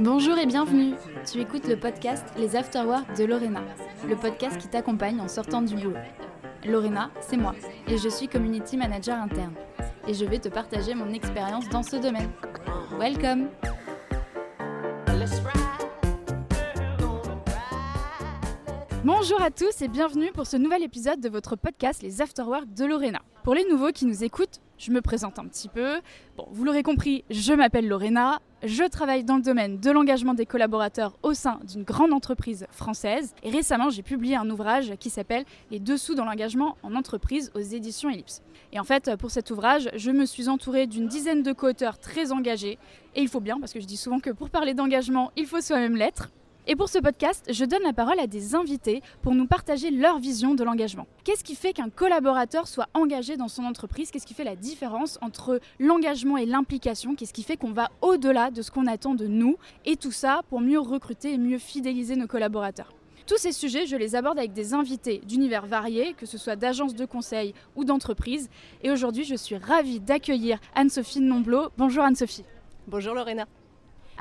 Bonjour et bienvenue. Tu écoutes le podcast Les Afterworks de Lorena, le podcast qui t'accompagne en sortant du boulot. Lorena, c'est moi, et je suis community manager interne. Et je vais te partager mon expérience dans ce domaine. Welcome Bonjour à tous et bienvenue pour ce nouvel épisode de votre podcast Les Afterworks de Lorena. Pour les nouveaux qui nous écoutent, je me présente un petit peu. Bon, vous l'aurez compris, je m'appelle Lorena, je travaille dans le domaine de l'engagement des collaborateurs au sein d'une grande entreprise française et récemment j'ai publié un ouvrage qui s'appelle Les dessous dans l'engagement en entreprise aux éditions Ellipse. Et en fait, pour cet ouvrage, je me suis entourée d'une dizaine de co-auteurs très engagés et il faut bien, parce que je dis souvent que pour parler d'engagement, il faut soi-même l'être. Et pour ce podcast, je donne la parole à des invités pour nous partager leur vision de l'engagement. Qu'est-ce qui fait qu'un collaborateur soit engagé dans son entreprise? Qu'est-ce qui fait la différence entre l'engagement et l'implication? Qu'est-ce qui fait qu'on va au-delà de ce qu'on attend de nous? Et tout ça pour mieux recruter et mieux fidéliser nos collaborateurs. Tous ces sujets, je les aborde avec des invités d'univers variés, que ce soit d'agences de conseil ou d'entreprises. Et aujourd'hui, je suis ravie d'accueillir Anne-Sophie Nomblot. Bonjour Anne-Sophie. Bonjour Lorena.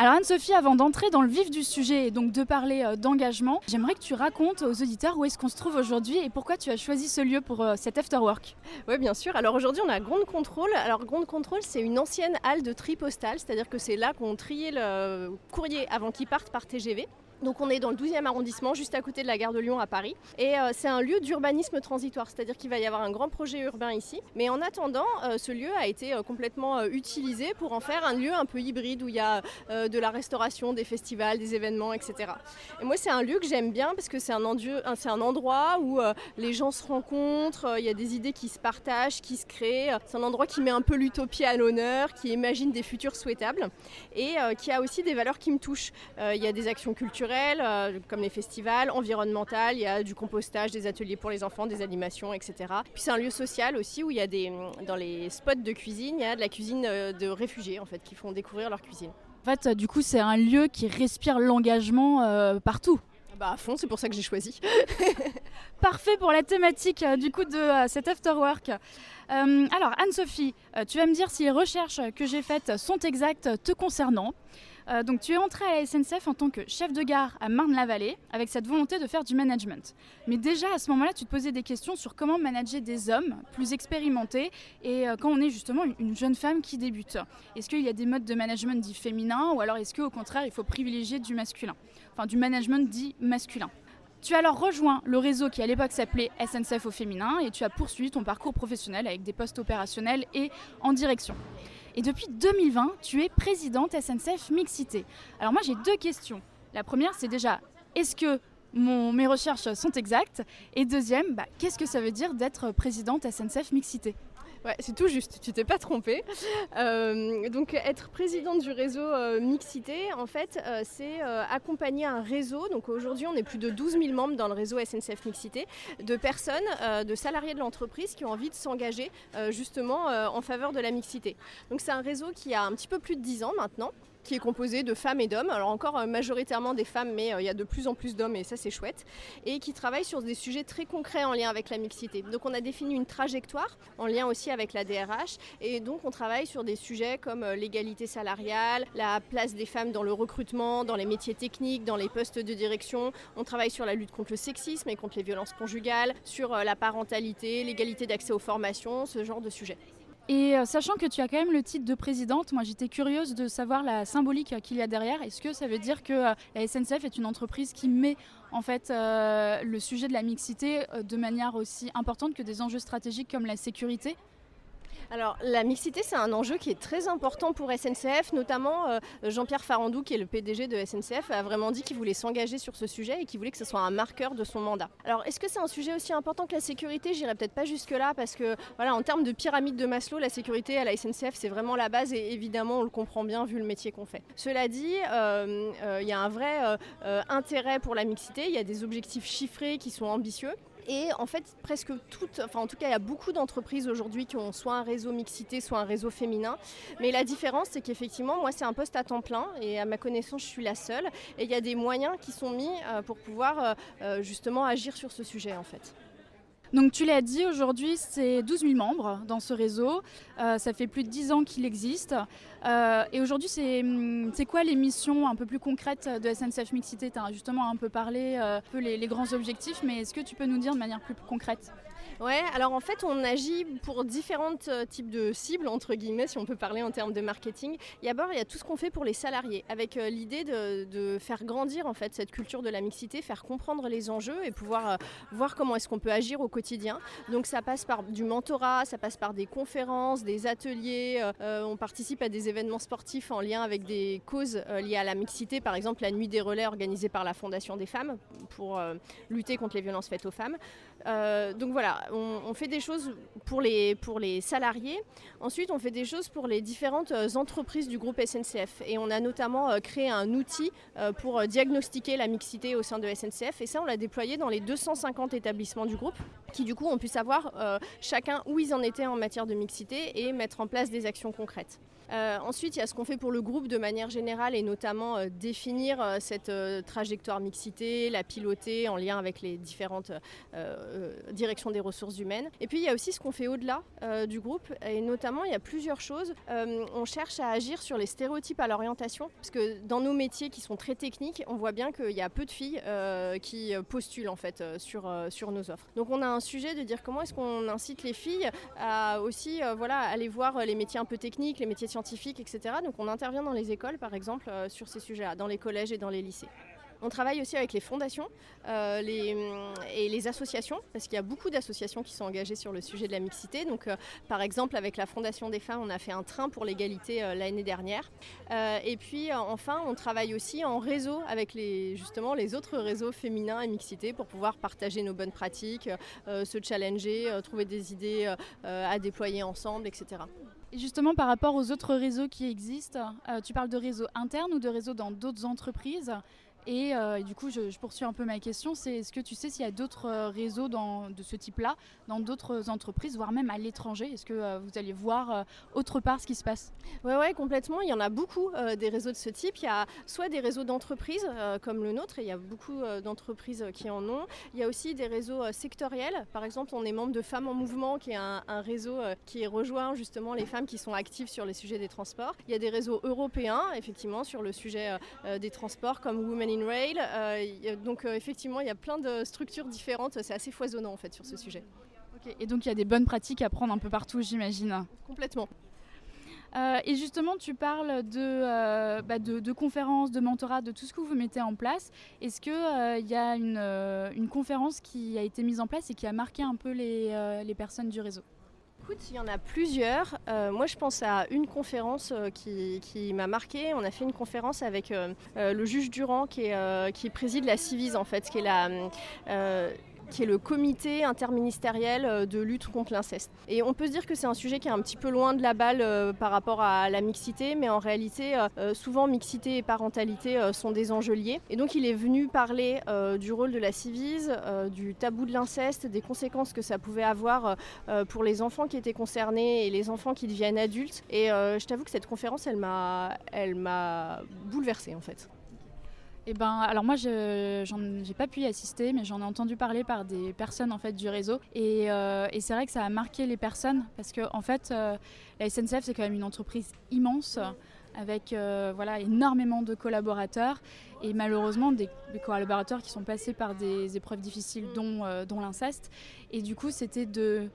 Alors Anne-Sophie, avant d'entrer dans le vif du sujet et donc de parler euh, d'engagement, j'aimerais que tu racontes aux auditeurs où est-ce qu'on se trouve aujourd'hui et pourquoi tu as choisi ce lieu pour euh, cet afterwork. Oui, bien sûr. Alors aujourd'hui, on a Grande Contrôle. Alors Grande Contrôle, c'est une ancienne halle de tri postal, c'est-à-dire que c'est là qu'on triait le courrier avant qu'il parte par TGV. Donc on est dans le 12e arrondissement, juste à côté de la gare de Lyon à Paris. Et euh, c'est un lieu d'urbanisme transitoire, c'est-à-dire qu'il va y avoir un grand projet urbain ici. Mais en attendant, euh, ce lieu a été euh, complètement utilisé pour en faire un lieu un peu hybride où il y a de la restauration, des festivals, des événements, etc. Et moi c'est un lieu que j'aime bien parce que c'est un, un, endroit où les gens se rencontrent, il y a des idées qui se partagent, qui se créent. C'est un endroit qui met un peu l'utopie à l'honneur, qui imagine des futurs souhaitables et qui a aussi des valeurs qui me touchent. Il y a des actions culturelles euh, comme les festivals, environnemental, il y a du compostage, des ateliers pour les enfants, des animations, etc. Puis c'est un lieu social aussi où il y a des, dans les spots de cuisine, il y a de la cuisine euh, de réfugiés en fait, qui font découvrir leur cuisine. En fait, du coup, c'est un lieu qui respire l'engagement euh, partout. Bah à fond, c'est pour ça que j'ai choisi. Parfait pour la thématique du coup de cet afterwork. alors Anne-Sophie, tu vas me dire si les recherches que j'ai faites sont exactes te concernant. Euh, donc tu es entrée à la SNCF en tant que chef de gare à Marne-la-Vallée avec cette volonté de faire du management. Mais déjà à ce moment-là, tu te posais des questions sur comment manager des hommes plus expérimentés et euh, quand on est justement une jeune femme qui débute. Est-ce qu'il y a des modes de management dits féminins ou alors est-ce qu'au contraire il faut privilégier du masculin? Enfin du management dit masculin. Tu as alors rejoint le réseau qui à l'époque s'appelait SNCF au féminin et tu as poursuivi ton parcours professionnel avec des postes opérationnels et en direction. Et depuis 2020, tu es présidente SNCF Mixité. Alors moi j'ai deux questions. La première c'est déjà, est-ce que mes recherches sont exactes? Et deuxième, bah, qu'est-ce que ça veut dire d'être présidente SNCF Mixité? Ouais, c'est tout juste, tu t'es pas trompé. Euh, donc être présidente du réseau euh, Mixité, en fait, euh, c'est accompagner un réseau. Donc aujourd'hui, on est plus de 12 000 membres dans le réseau SNCF Mixité, de personnes, de salariés de l'entreprise qui ont envie de s'engager justement en faveur de la mixité. Donc c'est un réseau qui a un petit peu plus de 10 ans maintenant qui est composé de femmes et d'hommes, alors encore euh, majoritairement des femmes, mais euh, il y a de plus en plus d'hommes et ça c'est chouette, et qui travaillent sur des sujets très concrets en lien avec la mixité. Donc on a défini une trajectoire en lien aussi avec la DRH, et donc on travaille sur des sujets comme euh, l'égalité salariale, la place des femmes dans le recrutement, dans les métiers techniques, dans les postes de direction. On travaille sur la lutte contre le sexisme et contre les violences conjugales, sur la parentalité, l'égalité d'accès aux formations, ce genre de sujets. Et euh, sachant que tu as quand même le titre de présidente, moi j'étais curieuse de savoir la symbolique qu'il y a derrière. Est-ce que ça veut dire que euh, la SNCF est une entreprise qui met en fait euh, le sujet de la mixité de manière aussi importante que des enjeux stratégiques comme la sécurité? Alors la mixité, c'est un enjeu qui est très important pour SNCF, notamment euh, Jean-Pierre Farandou, qui est le PDG de SNCF, a vraiment dit qu'il voulait s'engager sur ce sujet et qu'il voulait que ce soit un marqueur de son mandat. Alors est-ce que c'est un sujet aussi important que la sécurité? J'irai peut-être pas jusque-là parce que voilà, en termes de pyramide de Maslow, la sécurité à la SNCF, c'est vraiment la base et évidemment on le comprend bien vu le métier qu'on fait. Cela dit, euh, euh, il y a un vrai intérêt pour la mixité, il y a des objectifs chiffrés qui sont ambitieux. Et en fait, presque toutes, enfin en tout cas, il y a beaucoup d'entreprises aujourd'hui qui ont soit un réseau mixité, soit un réseau féminin. Mais la différence, c'est qu'effectivement, moi, c'est un poste à temps plein et à ma connaissance, je suis la seule. Et il y a des moyens qui sont mis euh, pour pouvoir euh, euh, justement agir sur ce sujet en fait. Donc tu l'as dit, aujourd'hui c'est 12 000 membres dans ce réseau, euh, ça fait plus de 10 ans qu'il existe. Euh, et aujourd'hui hum, c'est quoi les missions un peu plus concrètes de SNCF Mixité? Tu as justement un peu parlé, euh, un peu les, les grands objectifs, mais est-ce que tu peux nous dire de manière plus concrète? Ouais, alors en fait, on agit pour différents euh, types de cibles, entre guillemets, si on peut parler en termes de marketing. D'abord, il y a tout ce qu'on fait pour les salariés, avec euh, l'idée de, faire grandir en fait cette culture de la mixité, faire comprendre les enjeux et pouvoir euh, voir comment est-ce qu'on peut agir au quotidien. Donc ça passe par du mentorat, ça passe par des conférences, des ateliers. on participe à des événements sportifs en lien avec des causes liées à la mixité, par exemple la nuit des relais organisée par la Fondation des femmes pour lutter contre les violences faites aux femmes. donc voilà, on, fait des choses pour les, pour les salariés. Ensuite, on fait des choses pour les différentes euh, entreprises du groupe SNCF. Et on a notamment euh, créé un outil euh, pour diagnostiquer la mixité au sein de SNCF. Et ça, on l'a déployé dans les 250 établissements du groupe, qui du coup ont pu savoir chacun où ils en étaient en matière de mixité et mettre en place des actions concrètes. Euh, ensuite, il y a ce qu'on fait pour le groupe de manière générale et notamment euh, définir euh, cette trajectoire mixité, la piloter en lien avec les différentes directions des ressources humaines. Et puis, il y a aussi ce qu'on fait au-delà du groupe et notamment, il y a plusieurs choses. on cherche à agir sur les stéréotypes à l'orientation parce que dans nos métiers qui sont très techniques, on voit bien qu'il y a peu de filles qui postulent en fait sur, sur nos offres. Donc, on a sujet de dire comment est-ce qu'on incite les filles à aussi voilà, aller voir les métiers un peu techniques, les métiers scientifiques scientifiques, etc. Donc on intervient dans les écoles, par exemple, euh, sur ces sujets-là, dans les collèges et dans les lycées. On travaille aussi avec les fondations euh, et les associations, parce qu'il y a beaucoup d'associations qui sont engagées sur le sujet de la mixité. Donc, euh, par exemple, avec la Fondation des femmes, on a fait un train pour l'égalité l'année dernière. et puis, enfin, on travaille aussi en réseau avec les, justement les autres réseaux féminins et mixité pour pouvoir partager nos bonnes pratiques, se challenger, trouver des idées à déployer ensemble, etc. Et justement, par rapport aux autres réseaux qui existent, euh, tu parles de réseaux internes ou de réseaux dans d'autres entreprises euh, et, du coup, je, poursuis un peu ma question, c'est est-ce que tu sais s'il y a d'autres euh, réseaux de ce type-là dans d'autres entreprises, voire même à l'étranger? Est-ce que euh, vous allez voir autre part ce qui se passe? Oui, ouais, complètement. Il y en a beaucoup des réseaux de ce type. Il y a soit des réseaux d'entreprises comme le nôtre, et il y a beaucoup d'entreprises qui en ont. Il y a aussi des réseaux sectoriels. Par exemple, on est membre de Femmes en Mouvement, qui est un, un réseau qui rejoint justement les femmes qui sont actives sur les sujets des transports. Il y a des réseaux européens, effectivement, sur le sujet des transports, comme Women in Rail. Euh, donc euh, effectivement, il y a plein de structures différentes. C'est assez foisonnant en fait sur ce sujet. Et donc il y a des bonnes pratiques à prendre un peu partout, j'imagine. Complètement. Euh, et justement, tu parles bah, de, de, conférences, de mentorat, de tout ce que vous mettez en place. Est-ce qu'il il y a une, une, conférence qui a été mise en place et qui a marqué un peu les, les personnes du réseau? Il y en a plusieurs. Euh, moi, je pense à une conférence euh, qui, m'a marqué. On a fait une conférence avec euh, le juge Durand qui, qui préside la Civise, en fait, qui est la qui est le comité interministériel euh, de lutte contre l'inceste. Et on peut se dire que c'est un sujet qui est un petit peu loin de la balle euh, par rapport à la mixité, mais en réalité, euh, souvent mixité et parentalité sont des enjeux liés. Et donc il est venu parler du rôle de la civise, du tabou de l'inceste, des conséquences que ça pouvait avoir pour les enfants qui étaient concernés et les enfants qui deviennent adultes. Et je t'avoue que cette conférence, elle m'a, elle m'a bouleversée en fait. Eh ben, alors moi, je n'ai pas pu y assister, mais j'en ai entendu parler par des personnes en fait du réseau. Et, euh, c'est vrai que ça a marqué les personnes parce que en fait, euh, la SNCF c'est quand même une entreprise immense avec euh, voilà énormément de collaborateurs et malheureusement des, collaborateurs qui sont passés par des épreuves difficiles, dont l'inceste. Et du coup, c'était de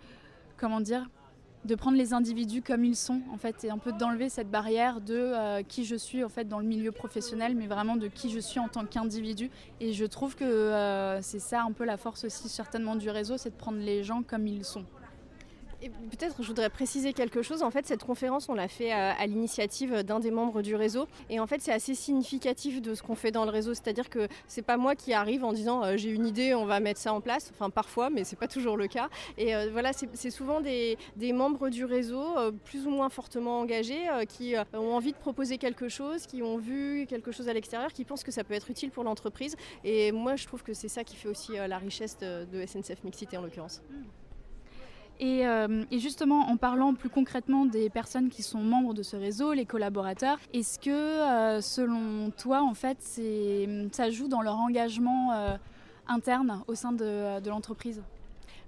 comment dire de prendre les individus comme ils sont en fait et un peu d'enlever cette barrière de euh, qui je suis en fait dans le milieu professionnel mais vraiment de qui je suis en tant qu'individu. Et je trouve que euh, c'est ça un peu la force aussi certainement du réseau c'est de prendre les gens comme ils sont peut-être je voudrais préciser quelque chose. En fait, cette conférence, on l'a fait euh, à, l'initiative d'un des membres du réseau. Et en fait, c'est assez significatif de ce qu'on fait dans le réseau. C'est-à-dire que c'est pas moi qui arrive en disant euh, j'ai une idée, on va mettre ça en place. Enfin, parfois, mais c'est pas toujours le cas. Et euh, voilà, c'est souvent des, membres du réseau, plus ou moins fortement engagés, qui ont envie de proposer quelque chose, qui ont vu quelque chose à l'extérieur, qui pensent que ça peut être utile pour l'entreprise. Et moi, je trouve que c'est ça qui fait aussi la richesse de, SNCF Mixité en l'occurrence. Euh, et, justement, en parlant plus concrètement des personnes qui sont membres de ce réseau, les collaborateurs, est-ce que, euh, selon toi, en fait, ça joue dans leur engagement euh, interne au sein de, l'entreprise?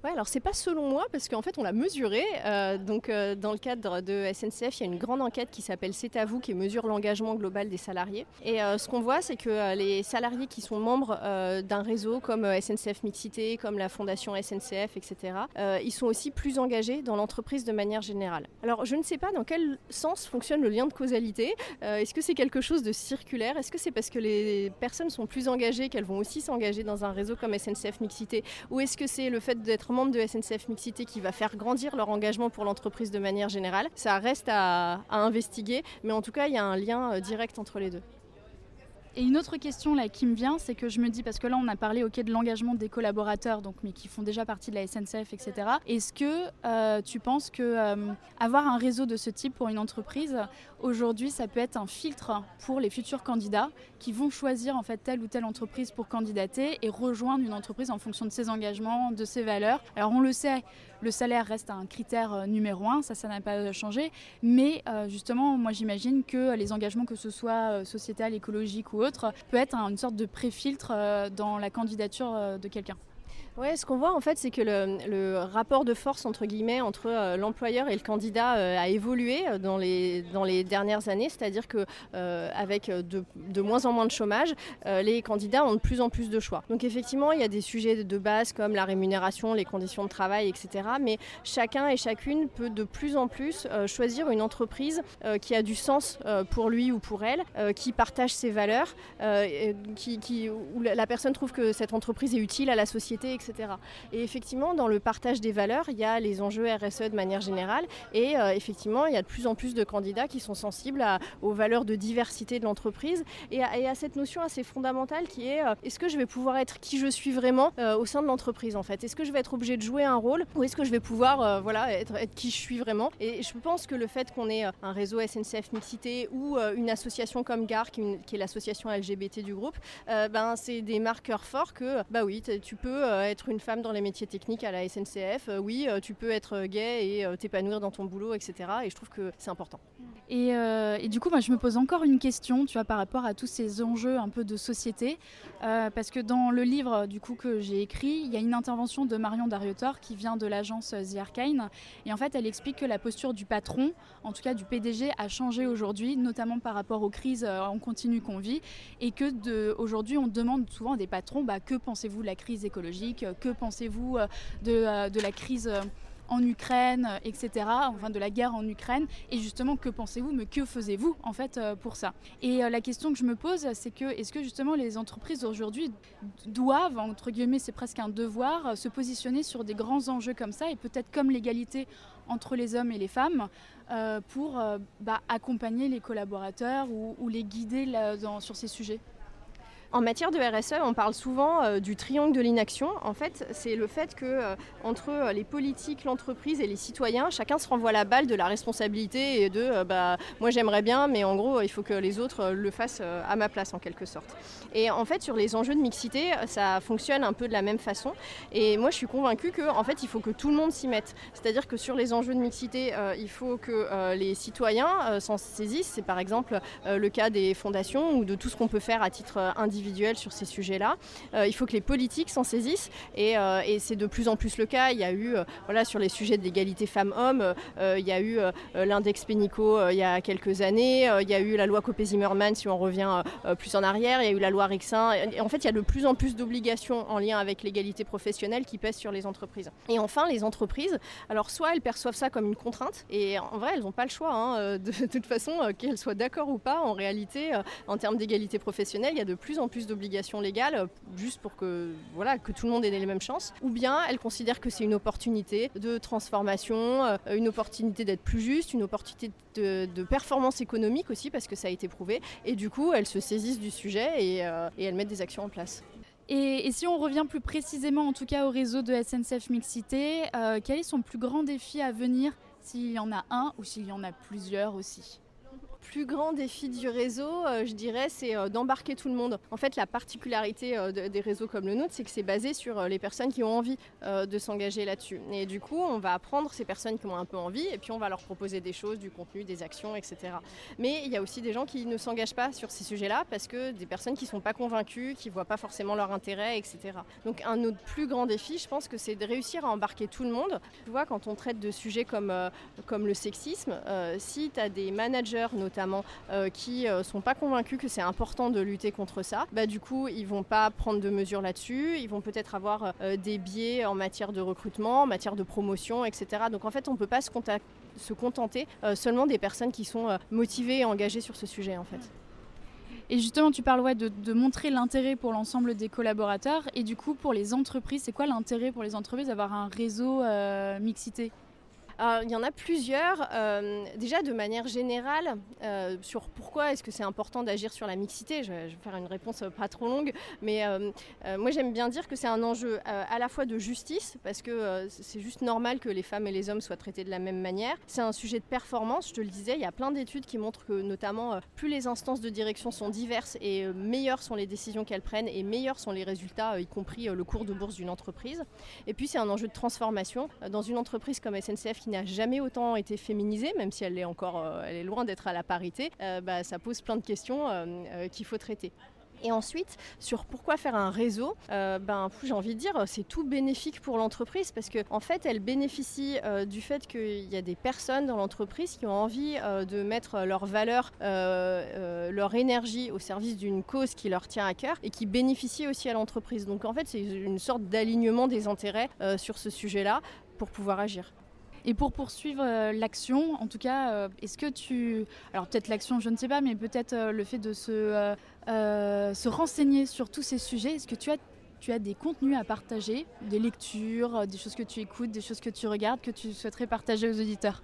Ouais, alors c'est pas selon moi parce qu'en fait on l'a mesuré. Euh, donc euh, dans le cadre de SNCF, il y a une grande enquête qui s'appelle C'est à vous qui mesure l'engagement global des salariés. Et euh, ce qu'on voit, c'est que les salariés qui sont membres d'un réseau comme SNCF Mixité, comme la fondation SNCF, etc., ils sont aussi plus engagés dans l'entreprise de manière générale. Alors je ne sais pas dans quel sens fonctionne le lien de causalité. Est-ce que c'est quelque chose de circulaire? Est-ce que c'est parce que les personnes sont plus engagées qu'elles vont aussi s'engager dans un réseau comme SNCF Mixité? Ou est-ce que c'est le fait d'être membre de SNCF Mixité qui va faire grandir leur engagement pour l'entreprise de manière générale. Ça reste à, à investiguer, mais en tout cas, il y a un lien euh, direct entre les deux. Et une autre question là qui me vient, c'est que je me dis, parce que là on a parlé de l'engagement des collaborateurs, donc, mais qui font déjà partie de la SNCF, etc. Est-ce que euh, tu penses que euh, avoir un réseau de ce type pour une entreprise, aujourd'hui ça peut être un filtre pour les futurs candidats qui vont choisir en fait telle ou telle entreprise pour candidater et rejoindre une entreprise en fonction de ses engagements, de ses valeurs? Alors on le sait, le salaire reste un critère euh, numéro un, ça, ça n'a pas changé. Mais justement, moi j'imagine que les engagements, que ce soit sociétal, écologique ou autre, peut être une sorte de pré-filtre dans la candidature de quelqu'un. Oui, ce qu'on voit en fait, c'est que le, rapport de force entre guillemets entre euh, l'employeur et le candidat euh, a évolué euh, dans les, dans les dernières années. C'est-à-dire que avec de, de, moins en moins de chômage, les candidats ont de plus en plus de choix. Donc effectivement, il y a des sujets de base comme la rémunération, les conditions de travail, etc. Mais chacun et chacune peut de plus en plus choisir une entreprise qui a du sens pour lui ou pour elle, qui partage ses valeurs, qui, où la personne trouve que cette entreprise est utile à la société, etc. Et effectivement, dans le partage des valeurs, il y a les enjeux RSE de manière générale. Et euh, effectivement, il y a de plus en plus de candidats qui sont sensibles aux valeurs de diversité de l'entreprise et, à, cette notion assez fondamentale qui est euh, est-ce que je vais pouvoir être qui je suis vraiment euh, au sein de l'entreprise en fait? Est-ce que je vais être obligé de jouer un rôle ou est-ce que je vais pouvoir voilà, être, être, qui je suis vraiment? Et je pense que le fait qu'on ait un réseau SNCF Mixité ou une association comme GAR, qui, est l'association LGBT du groupe, ben, c'est des marqueurs forts que bah oui, tu peux être être une femme dans les métiers techniques à la SNCF, euh, oui, euh, tu peux être gay et euh, t'épanouir dans ton boulot, etc. Et je trouve que c'est important. Et, du coup, moi, je me pose encore une question, tu vois, par rapport à tous ces enjeux un peu de société, parce que dans le livre du coup que j'ai écrit, il y a une intervention de Marion Dariotor qui vient de l'agence The Arcane, et en fait, elle explique que la posture du patron, en tout cas du PDG, a changé aujourd'hui, notamment par rapport aux crises en continu qu'on vit, et que aujourd'hui, on demande souvent des patrons, bah, que pensez-vous de la crise écologique que pensez-vous euh, euh, de, la crise euh, en Ukraine, etc., enfin de la guerre en Ukraine, et justement que pensez-vous, mais que faisiez-vous en fait pour ça? Et la question que je me pose, c'est que est-ce que justement les entreprises aujourd'hui doivent, entre guillemets, c'est presque un devoir, se positionner sur des grands enjeux comme ça, et peut-être comme l'égalité entre les hommes et les femmes, pour bah, accompagner les collaborateurs ou, les guider sur ces sujets? En matière de RSE, on parle souvent euh, du triangle de l'inaction. En fait, c'est le fait que euh, entre euh, les politiques, l'entreprise et les citoyens, chacun se renvoie la balle de la responsabilité et de bah, moi j'aimerais bien, mais en gros il faut que les autres le fassent à ma place en quelque sorte. Et en fait, sur les enjeux de mixité, ça fonctionne un peu de la même façon. Et moi je suis convaincue que en fait il faut que tout le monde s'y mette. C'est-à-dire que sur les enjeux de mixité, il faut que les citoyens s'en saisissent. C'est par exemple le cas des fondations ou de tout ce qu'on peut faire à titre individuel sur ces sujets-là. Euh, il faut que les politiques s'en saisissent euh, et, c'est de plus en plus le cas. Il y a eu, euh, voilà, sur les sujets d'égalité femmes-hommes, il y a eu l'index Pénico il y a quelques années, il y a eu la loi Copé-Zimmermann si on revient plus en arrière, il y a eu la loi Rixin. En fait, il y a de plus en plus d'obligations en lien avec l'égalité professionnelle qui pèsent sur les entreprises. Et enfin, les entreprises, alors soit elles perçoivent ça comme une contrainte, et en vrai, elles n'ont pas le choix. Hein, de, de, toute façon, qu'elles soient d'accord ou pas, en réalité, en termes d'égalité professionnelle, il y a de plus en plus d'obligations légales, euh, juste pour que, voilà, que tout le monde ait les mêmes chances, ou bien elles considèrent que c'est une opportunité de transformation, euh, une opportunité d'être plus juste, une opportunité de, performance économique aussi, parce que ça a été prouvé, et du coup elles se saisissent du sujet et, euh, elles mettent des actions en place. Et, si on revient plus précisément, en tout cas au réseau de SNCF Mixité, quel est son plus grand défi à venir, s'il y en a un ou s'il y en a plusieurs aussi? Plus grand défi du réseau, euh, je dirais, c'est euh, d'embarquer tout le monde. En fait, la particularité euh, des réseaux comme le nôtre, c'est que c'est basé sur les personnes qui ont envie de s'engager là-dessus. Et du coup, on va apprendre ces personnes qui ont un peu envie, et puis on va leur proposer des choses, du contenu, des actions, etc. Mais il y a aussi des gens qui ne s'engagent pas sur ces sujets-là parce que des personnes qui ne sont pas convaincues, qui ne voient pas forcément leur intérêt, etc. Donc un autre plus grand défi, je pense que c'est de réussir à embarquer tout le monde. Tu vois, quand on traite de sujets comme, comme le sexisme, si tu as des managers notamment euh, qui ne euh, sont pas convaincus que c'est important de lutter contre ça, bah, du coup ils vont pas prendre de mesures là-dessus, ils vont peut-être avoir euh, des biais en matière de recrutement, en matière de promotion, etc. Donc en fait on ne peut pas se, contenter seulement des personnes qui sont motivées et engagées sur ce sujet en fait. Et justement, tu parles ouais, de montrer l'intérêt pour l'ensemble des collaborateurs. Et du coup, pour les entreprises, c'est quoi l'intérêt pour les entreprises d'avoir un réseau mixité? Il y en a plusieurs. Euh, déjà, de manière générale, euh, sur pourquoi est-ce que c'est important d'agir sur la mixité, je vais, faire une réponse pas trop longue, mais euh, moi j'aime bien dire que c'est un enjeu à la fois de justice, parce que c'est juste normal que les femmes et les hommes soient traités de la même manière. C'est un sujet de performance, je te le disais, il y a plein d'études qui montrent que notamment plus les instances de direction sont diverses et meilleures sont les décisions qu'elles prennent et meilleurs sont les résultats, y compris le cours de bourse d'une entreprise. Et puis c'est un enjeu de transformation. Dans une entreprise comme SNCF qui n'a jamais autant été féminisée, même si elle est encore, euh, elle est loin d'être à la parité, euh, bah, ça pose plein de questions euh, qu'il faut traiter. Et ensuite, sur pourquoi faire un réseau, ben, j'ai envie de dire, c'est tout bénéfique pour l'entreprise parce qu'en en fait, elle bénéficie du fait qu'il y a des personnes dans l'entreprise qui ont envie de mettre leur valeur, leur énergie au service d'une cause qui leur tient à cœur et qui bénéficie aussi à l'entreprise. Donc en fait, c'est une sorte d'alignement des intérêts sur ce sujet-là pour pouvoir agir. Et pour poursuivre euh, l'action, en tout cas, euh, est-ce que tu... Alors peut-être l'action, je ne sais pas, mais peut-être euh, le fait de se, se renseigner sur tous ces sujets, est-ce que tu as, tu as des contenus à partager, des lectures, des choses que tu écoutes, des choses que tu regardes, que tu souhaiterais partager aux auditeurs?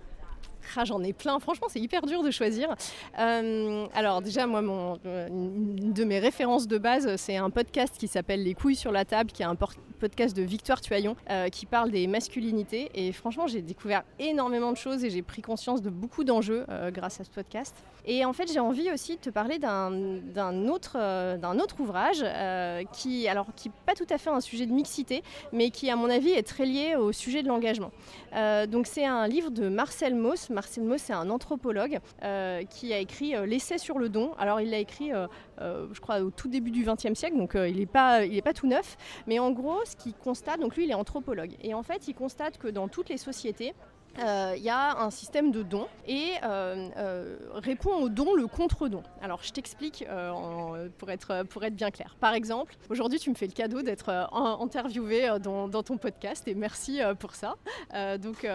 J'en ai plein, franchement c'est hyper dur de choisir. alors déjà moi une de mes références de base c'est un podcast qui s'appelle Les couilles sur la table qui est un podcast de Victoire Tuaillon euh, qui parle des masculinités. Et franchement, j'ai découvert énormément de choses et j'ai pris conscience de beaucoup d'enjeux euh, grâce à ce podcast. Et en fait, j'ai envie aussi de te parler d'un autre, euh, autre ouvrage qui, alors, qui n'est pas tout à fait un sujet de mixité, mais qui, à mon avis, est très lié au sujet de l'engagement. donc, c'est un livre de Marcel Mauss. Marcel Mauss, c'est un anthropologue qui a écrit L'essai sur le don. Alors, il l'a écrit, je crois, au tout début du XXe siècle, donc il n'est pas, pas tout neuf. Mais en gros, qui constate, donc lui il est anthropologue, et en fait il constate que dans toutes les sociétés, euh, il y a un système de dons et euh, euh, répond au don le contre-don. Alors je t'explique pour, être, pour être bien clair. Par exemple, aujourd'hui tu me fais le cadeau d'être interviewé dans, ton podcast et merci pour ça. donc,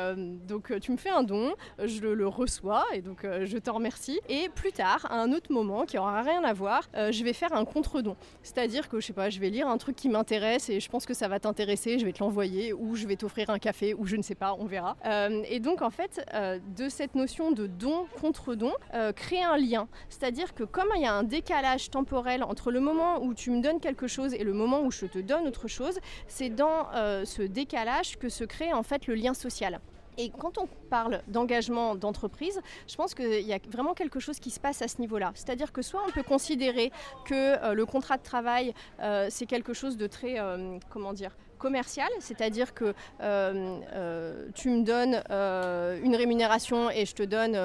donc tu me fais un don, je le, reçois et donc je te remercie. Et plus tard, à un autre moment qui aura rien à voir, je vais faire un contre-don. C'est-à-dire que je sais pas, je vais lire un truc qui m'intéresse et je pense que ça va t'intéresser, je vais te l'envoyer ou je vais t'offrir un café ou je ne sais pas, on verra et donc en fait, euh, de cette notion de don contre don, euh, créer un lien. C'est-à-dire que comme il y a un décalage temporel entre le moment où tu me donnes quelque chose et le moment où je te donne autre chose, c'est dans euh, ce décalage que se crée en fait le lien social. Et quand on parle d'engagement d'entreprise, je pense qu'il y a vraiment quelque chose qui se passe à ce niveau-là. C'est-à-dire que soit on peut considérer que le contrat de travail, c'est quelque chose de très, comment dire, commercial, c'est-à-dire que euh, euh, tu me donnes euh, une rémunération et je te donne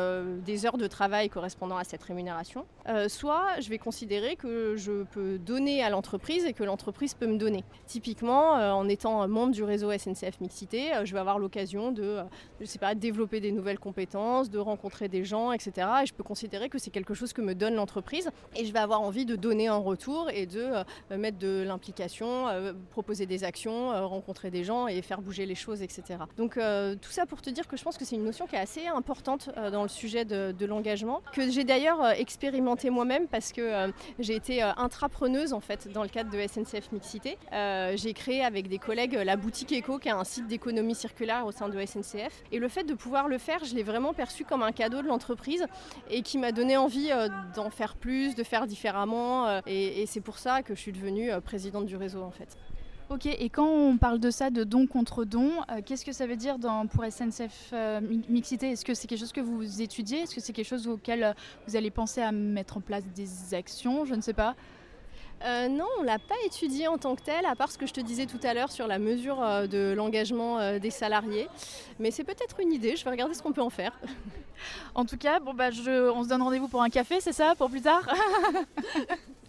des heures de travail correspondant à cette rémunération, soit je vais considérer que je peux donner à l'entreprise et que l'entreprise peut me donner. Typiquement, en étant membre du réseau SNCF Mixité, je vais avoir l'occasion de, je sais pas, développer des nouvelles compétences, de rencontrer des gens, etc. Et je peux considérer que c'est quelque chose que me donne l'entreprise et je vais avoir envie de donner en retour et de mettre de l'implication, proposer des actions euh, rencontrer des gens et faire bouger les choses, etc. Donc euh, tout ça pour te dire que je pense que c'est une notion qui est assez importante euh, dans le sujet de, l'engagement, que j'ai d'ailleurs expérimenté moi-même parce que j'ai été intrapreneuse en fait dans le cadre de SNCF Mixité. j'ai créé avec des collègues la boutique Eco, qui est un site d'économie circulaire au sein de SNCF. Et le fait de pouvoir le faire, je l'ai vraiment perçu comme un cadeau de l'entreprise et qui m'a donné envie d'en faire plus, de faire différemment. et, et c'est pour ça que je suis devenue présidente du réseau en fait. Ok, et quand on parle de ça, de don contre don, euh, qu'est-ce que ça veut dire dans, pour SNCF euh, Mixité? Est-ce que c'est quelque chose que vous étudiez? Est-ce que c'est quelque chose auquel euh, vous allez penser à mettre en place des actions? Je ne sais pas. non, on ne l'a pas étudié en tant que tel, à part ce que je te disais tout à l'heure sur la mesure de l'engagement des salariés. Mais c'est peut-être une idée, je vais regarder ce qu'on peut en faire. En tout cas, bon bah je, on se donne rendez-vous pour un café, c'est ça, pour plus tard?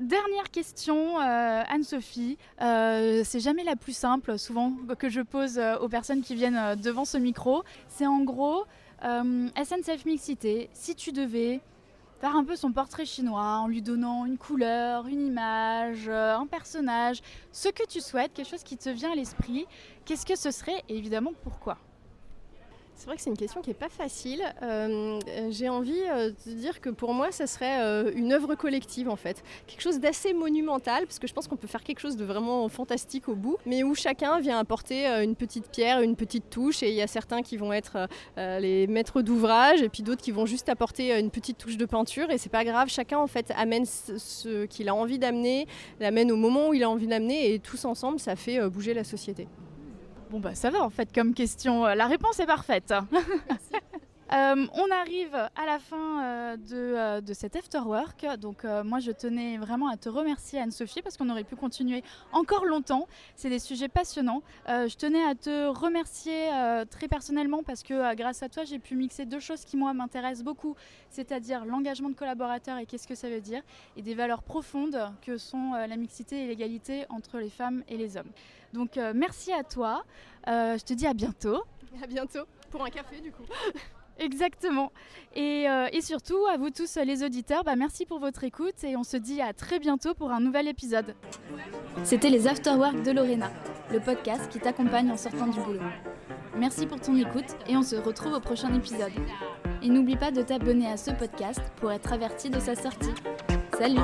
Dernière question, euh, Anne-Sophie. Euh, c'est jamais la plus simple, souvent, que je pose euh, aux personnes qui viennent devant ce micro. C'est en gros, SNCF Mixité, si tu devais faire un peu son portrait chinois en lui donnant une couleur, une image, un personnage, ce que tu souhaites, quelque chose qui te vient à l'esprit, qu'est-ce que ce serait et évidemment pourquoi? C'est vrai que c'est une question qui n'est pas facile. Euh, j'ai envie euh, de dire que pour moi, ça serait euh, une œuvre collective en fait. Quelque chose d'assez monumental, parce que je pense qu'on peut faire quelque chose de vraiment fantastique au bout, mais où chacun vient apporter une petite pierre, une petite touche, et il y a certains qui vont être les maîtres d'ouvrage, et puis d'autres qui vont juste apporter une petite touche de peinture, et c'est pas grave, chacun en fait amène ce qu'il a envie d'amener, l'amène au moment où il a envie d'amener, et tous ensemble, ça fait bouger la société. Bon bah ça va en fait comme question. La réponse est parfaite. Euh, on arrive à la fin euh, euh, de, cet afterwork. Donc moi je tenais vraiment à te remercier Anne-Sophie parce qu'on aurait pu continuer encore longtemps. C'est des sujets passionnants. je tenais à te remercier très personnellement parce que grâce à toi j'ai pu mixer deux choses qui moi m'intéressent beaucoup, c'est-à-dire l'engagement de collaborateurs et qu'est-ce que ça veut dire, et des valeurs profondes que sont la mixité et l'égalité entre les femmes et les hommes. Donc merci à toi. je te dis à bientôt. À bientôt pour un café du coup. Exactement. Euh, et, surtout, à vous tous les auditeurs, bah, merci pour votre écoute et on se dit à très bientôt pour un nouvel épisode. C'était les Afterwork de Lorena, le podcast qui t'accompagne en sortant du boulot. Merci pour ton écoute et on se retrouve au prochain épisode. Et n'oublie pas de t'abonner à ce podcast pour être averti de sa sortie. Salut